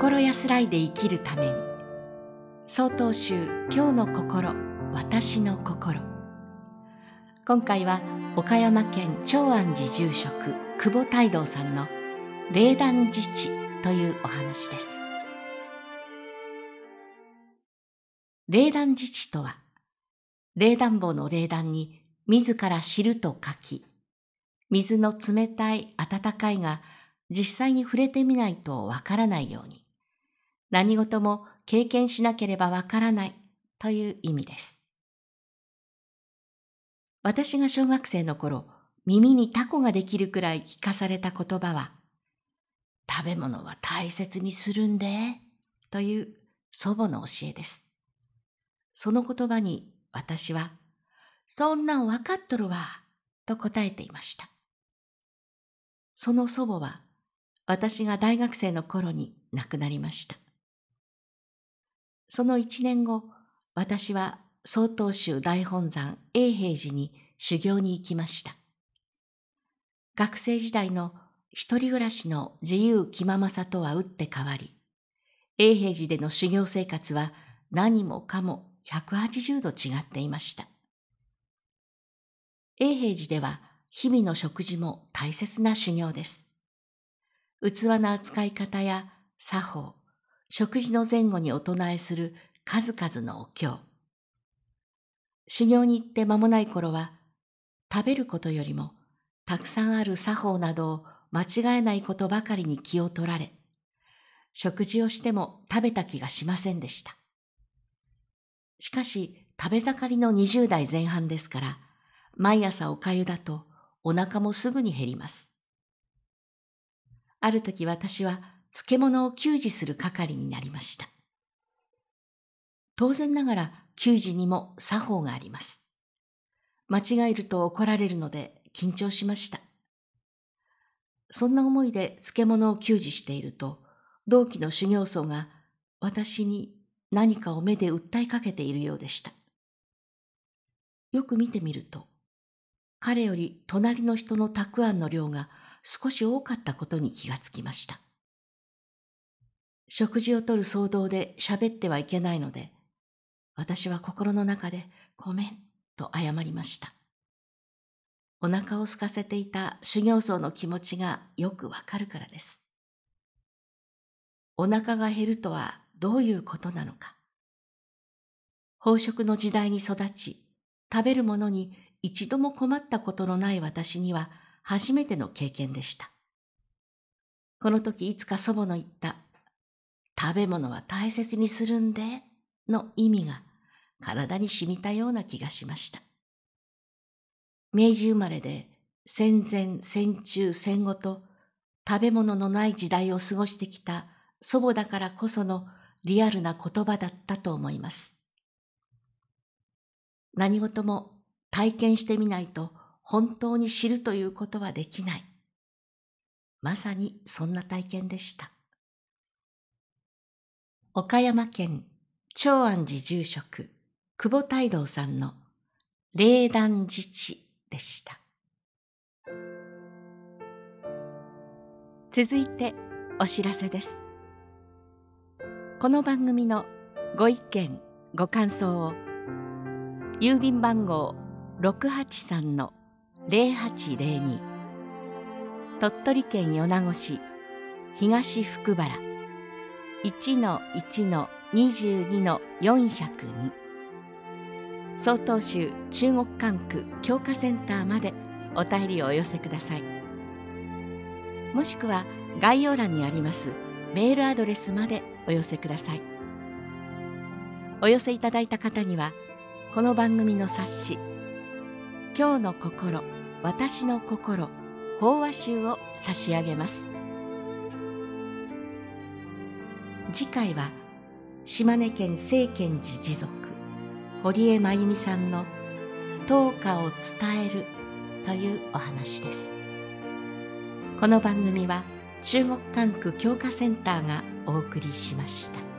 心安らいで生きるために。曹洞宗今日の心私の心。今回は岡山県長安寺住職久保泰道さんの霊団自治というお話です。霊団自治とは冷暖房の冷暖に自ら知ると書き水の冷たい暖かいが実際に触れてみないとわからないように、何事も経験しなければわからないという意味です。私が小学生の頃、耳にタコができるくらい聞かされた言葉は、食べ物は大切にするんで、という祖母の教えです。その言葉に私は、そんなんわかっとるわ、と答えていました。その祖母は私が大学生の頃に亡くなりました。その一年後、私は曹洞宗大本山永平寺に修行に行きました。学生時代の一人暮らしの自由気ままさとは打って変わり、永平寺での修行生活は何もかも180度違っていました。永平寺では日々の食事も大切な修行です。器の扱い方や作法、食事の前後にお唱えする数々のお経。修行に行って間もない頃は、食べることよりもたくさんある作法などを間違えないことばかりに気を取られ、食事をしても食べた気がしませんでした。しかし、食べ盛りの20代前半ですから、毎朝おかゆだとお腹もすぐに減ります。ある時私は漬物を給仕する係になりました。当然ながら給仕にも作法があります。間違えると怒られるので緊張しました。そんな思いで漬物を給仕していると、同期の修行僧が私に何かを目で訴えかけているようでした。よく見てみると、彼より隣の人のたくあんの量が少し多かったことに気がつきました。食事をとる騒動で喋ってはいけないので、私は心の中でごめんと謝りました。お腹を空かせていた修行僧の気持ちがよくわかるからです。お腹が減るとはどういうことなのか。飽食の時代に育ち、食べるものに一度も困ったことのない私には初めての経験でした。この時いつか祖母の言った食べ物は大切にするんでの意味が体に染みたような気がしました。明治生まれで戦前戦中戦後と食べ物のない時代を過ごしてきた祖母だからこそのリアルな言葉だったと思います。何事も体験してみないと本当に知るということはできない。まさにそんな体験でした。岡山県長安寺住職久保泰道さんの霊団自治でした。続いてお知らせです。この番組のご意見、ご感想を郵便番号683-0802鳥取県米子市東福原1-1-22-402曹洞宗中国管区教化センターまでお便りをお寄せください。もしくは概要欄にありますメールアドレスまでお寄せください。お寄せいただいた方にはこの番組の冊子今日の心私の心法話集を差し上げます。次回は島根県清見寺持続堀江真由美さんの当歌を伝えるというお話です。この番組は中国管区教化センターがお送りしました。